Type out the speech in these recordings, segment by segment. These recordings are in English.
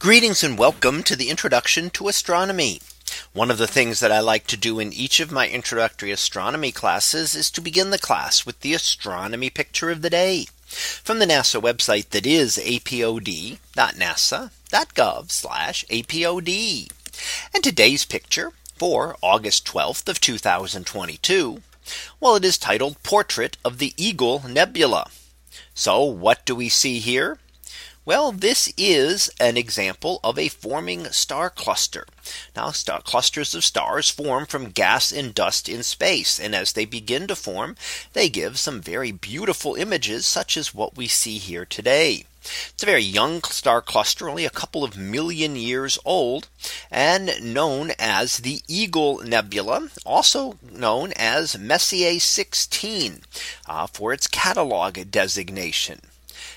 Greetings and welcome to the introduction to astronomy. One of the things that I like to do in each of my introductory astronomy classes is to begin the class with the astronomy picture of the day from the NASA website that is apod.nasa.gov apod. And today's picture for August 12th of 2022. Well, it is titled Portrait of the Eagle Nebula. So what do we see here? Well, this is an example of a forming star cluster. Now star clusters of stars form from gas and dust in space. And as they begin to form, they give some very beautiful images such as what we see here today. It's a very young star cluster, only a couple of million years old, and known as the Eagle Nebula, also known as Messier 16 uh, for its catalog designation.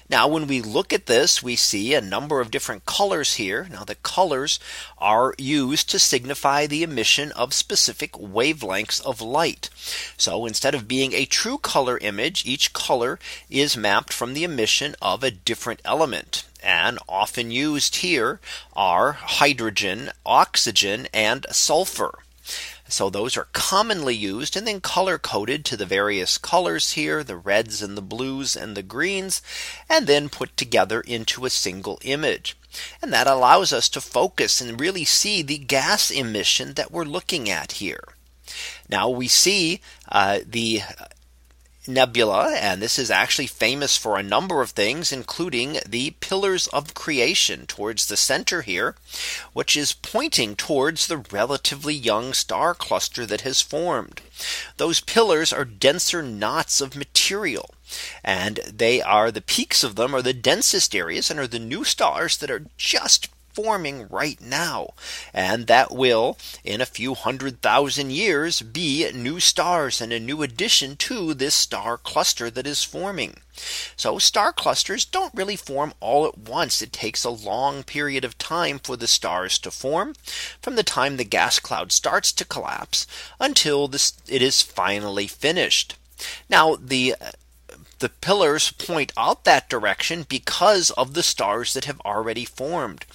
Now when we look at this, we see a number of different colors here. Now the colors are used to signify the emission of specific wavelengths of light. So instead of being a true color image, each color is mapped from the emission of a different element. And often used here are hydrogen, oxygen, and sulfur. So those are commonly used and then color coded to the various colors here, the reds and the blues and the greens, and then put together into a single image. And that allows us to focus and really see the gas emission that we're looking at here. Now we see uh, the nebula. And this is actually famous for a number of things, including the pillars of creation towards the center here, which is pointing towards the relatively young star cluster that has formed. Those pillars are denser knots of material. And they are the peaks of them are the densest areas and are the new stars that are just forming right now. And that will in a few hundred thousand years be new stars and a new addition to this star cluster that is forming. So star clusters don't really form all at once. It takes a long period of time for the stars to form from the time the gas cloud starts to collapse until this it is finally finished. Now the the pillars point out that direction because of the stars that have already formed.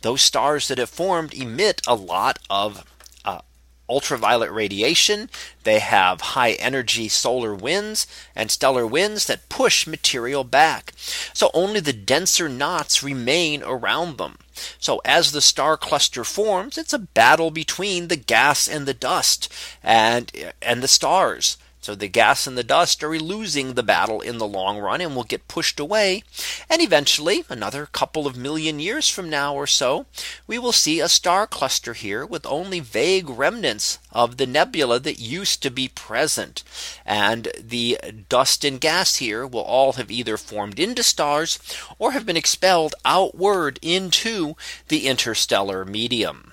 Those stars that have formed emit a lot of uh, ultraviolet radiation. They have high energy solar winds and stellar winds that push material back. So only the denser knots remain around them. So as the star cluster forms, it's a battle between the gas and the dust and and the stars. So the gas and the dust are losing the battle in the long run and will get pushed away. And eventually another couple of million years from now or so, we will see a star cluster here with only vague remnants of the nebula that used to be present. And the dust and gas here will all have either formed into stars or have been expelled outward into the interstellar medium.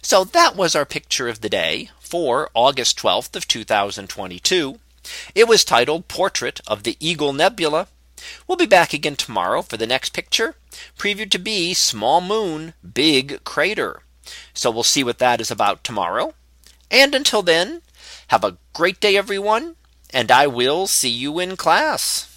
So that was our picture of the day for August 12th of 2022. It was titled Portrait of the Eagle Nebula. We'll be back again tomorrow for the next picture previewed to be small moon, big crater. So we'll see what that is about tomorrow. And until then, have a great day, everyone, and I will see you in class.